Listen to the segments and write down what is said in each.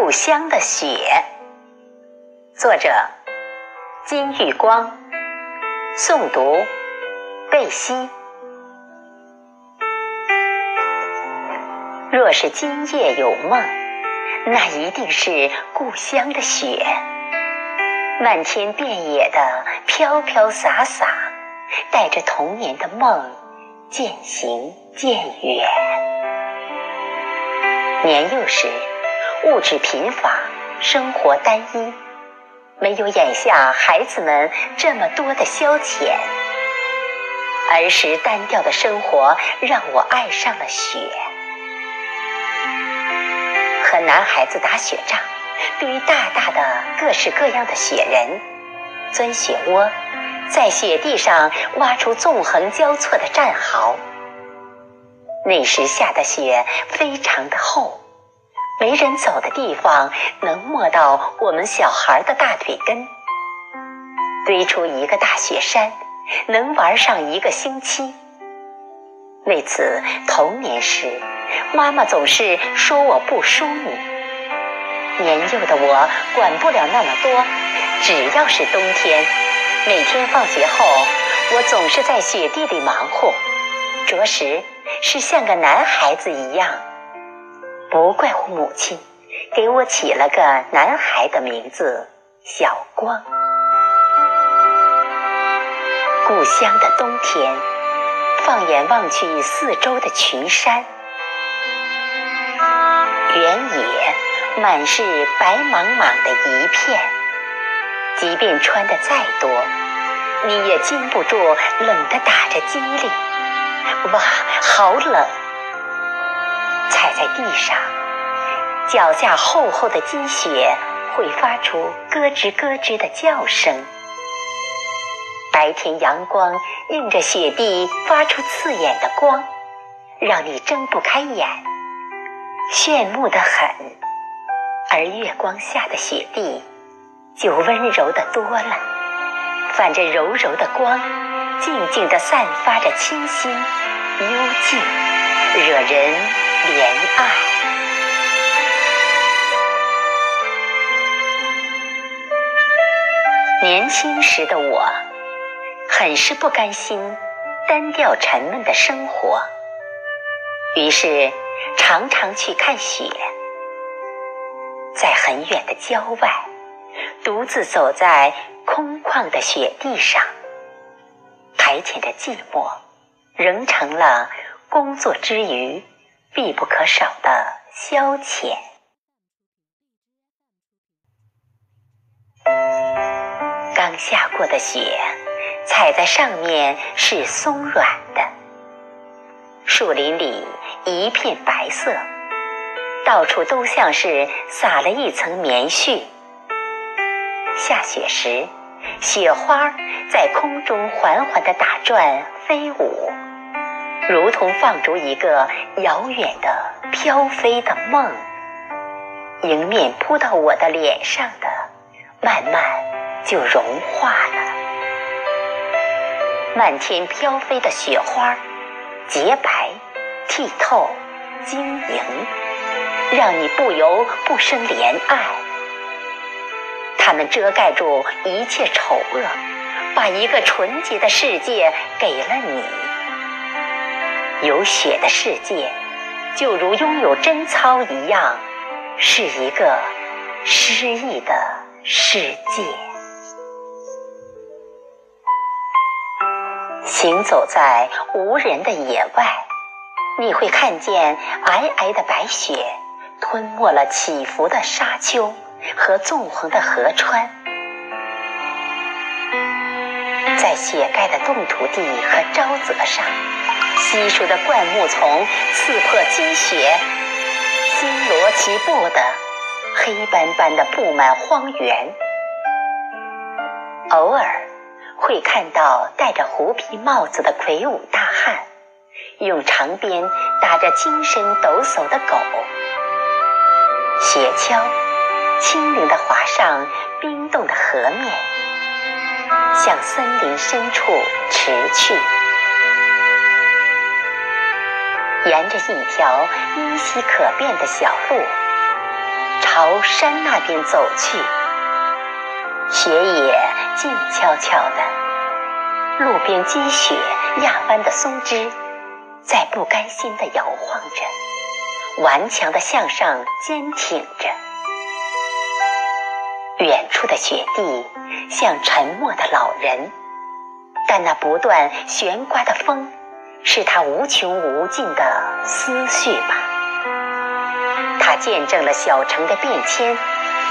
故乡的雪，作者金玉光，诵读贝西。若是今夜有梦，那一定是故乡的雪，漫天遍野的飘飘洒洒，带着童年的梦渐行渐远。年幼时。物质贫乏，生活单一，没有眼下孩子们这么多的消遣。儿时单调的生活让我爱上了雪。和男孩子打雪仗，堆大大的各式各样的雪人，钻雪窝，在雪地上挖出纵横交错的战壕。那时下的雪非常的厚。没人走的地方，能没到我们小孩的大腿根。堆出一个大雪山，能玩上一个星期。为此，童年时，妈妈总是说我不淑女。年幼的我管不了那么多，只要是冬天，每天放学后，我总是在雪地里忙活，着实是像个男孩子一样。不怪乎母亲给我起了个男孩的名字小光。故乡的冬天，放眼望去，四周的群山、原野，满是白茫茫的一片。即便穿的再多，你也禁不住冷得打着激灵。哇，好冷！在地上，脚下厚厚的积雪会发出咯吱咯吱的叫声。白天阳光映着雪地发出刺眼的光，让你睁不开眼，炫目的很。而月光下的雪地就温柔的多了，泛着柔柔的光，静静地散发着清新幽静，惹人。怜爱。年轻时的我，很是不甘心单调沉闷的生活，于是常常去看雪，在很远的郊外，独自走在空旷的雪地上，排遣着寂寞，仍成了工作之余。必不可少的消遣。刚下过的雪，踩在上面是松软的。树林里一片白色，到处都像是撒了一层棉絮。下雪时，雪花在空中缓缓地打转飞舞。如同放逐一个遥远的飘飞的梦，迎面扑到我的脸上的，慢慢就融化了。漫天飘飞的雪花，洁白、剔透、晶莹，让你不由不生怜爱。它们遮盖住一切丑恶，把一个纯洁的世界给了你。有雪的世界，就如拥有贞操一样，是一个诗意的世界。行走在无人的野外，你会看见皑皑的白雪吞没了起伏的沙丘和纵横的河川，在雪盖的冻土地和沼泽上。稀疏的灌木丛刺破积雪，星罗棋布的黑斑斑的布满荒原。偶尔会看到戴着狐皮帽子的魁梧大汉，用长鞭打着精神抖擞的狗。雪橇轻灵地滑上冰冻的河面，向森林深处驰去。沿着一条依稀可辨的小路，朝山那边走去。雪也静悄悄的，路边积雪压弯的松枝，在不甘心的摇晃着，顽强的向上坚挺着。远处的雪地像沉默的老人，但那不断悬刮的风，是他无穷无尽的思绪吧。它见证了小城的变迁。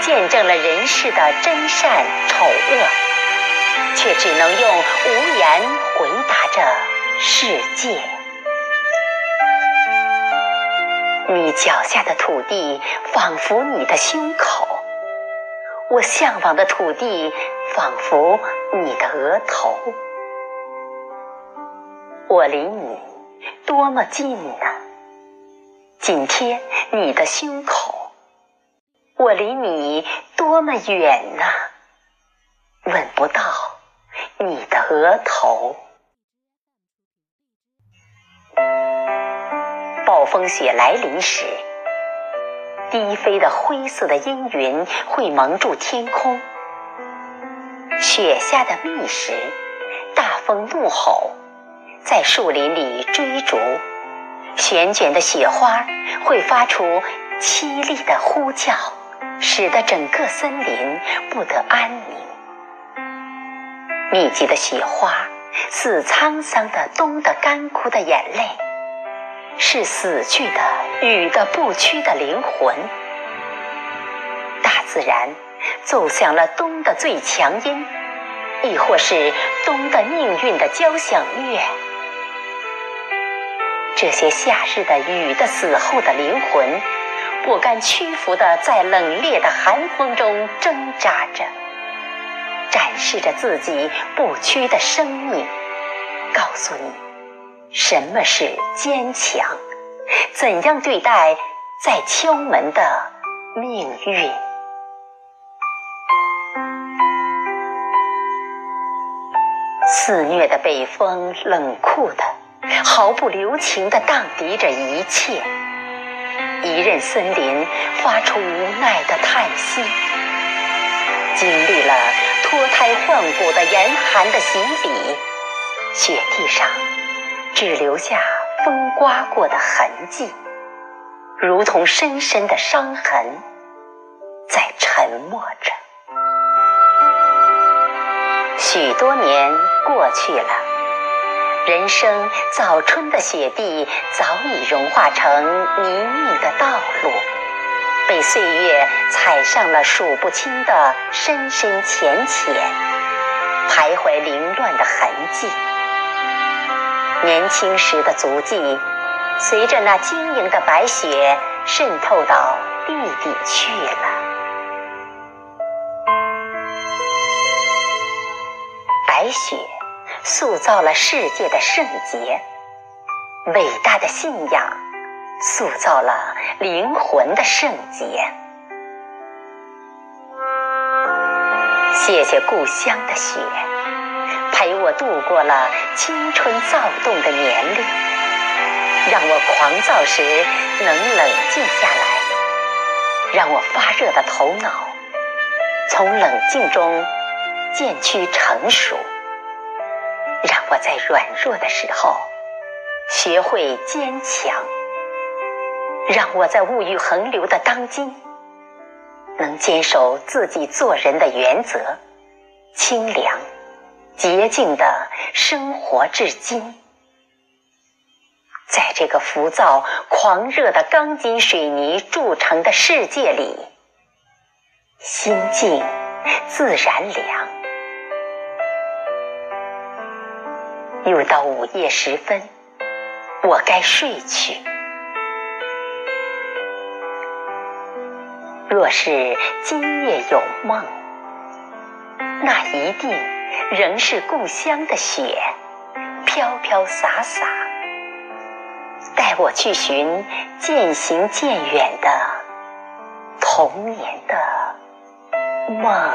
见证了人世的真善丑恶，却只能用无言回答着世界。你脚下的土地仿佛你的胸口，我向往的土地仿佛你的额头。我离你多么近啊，紧贴你的胸口。我离你多么远呐，吻不到你的额头。暴风雪来临时，低飞的灰色的阴云会蒙住天空。雪下的密时，大风怒吼，在树林里追逐。旋卷的雪花会发出凄厉的呼叫。使得整个森林不得安宁。密集的雪花似沧桑的冬的干枯的眼泪，是死去的雨的不屈的灵魂。大自然奏响了冬的最强音，亦或是冬的命运的交响乐。这些夏日的雨的死后的灵魂。不甘屈服的在冷冽的寒风中挣扎着，展示着自己不屈的生命，告诉你什么是坚强，怎样对待在敲门的命运。肆虐的北风，冷酷的，毫不留情的荡涤着一切。一任森林发出无奈的叹息，经历了脱胎换骨的严寒的洗礼，雪地上只留下风刮过的痕迹，如同深深的伤痕，在沉默着。许多年过去了。人生早春的雪地早已融化成泥泞的道路，被岁月踩上了数不清的深深浅浅、徘徊凌乱的痕迹。年轻时的足迹，随着那晶莹的白雪渗透到地底去了。白雪。塑造了世界的圣洁，伟大的信仰塑造了灵魂的圣洁。谢谢故乡的雪，陪我度过了青春躁动的年龄，让我狂躁时能冷静下来，让我发热的头脑从冷静中渐趋成熟。让我在软弱的时候学会坚强，让我在物欲横流的当今能坚守自己做人的原则，清凉洁净的生活至今。在这个浮躁狂热的钢筋水泥铸成的世界里，心静自然凉。又到午夜时分，我该睡去。若是今夜有梦，那一定仍是故乡的雪，飘飘洒洒，带我去寻渐行渐远的童年的梦。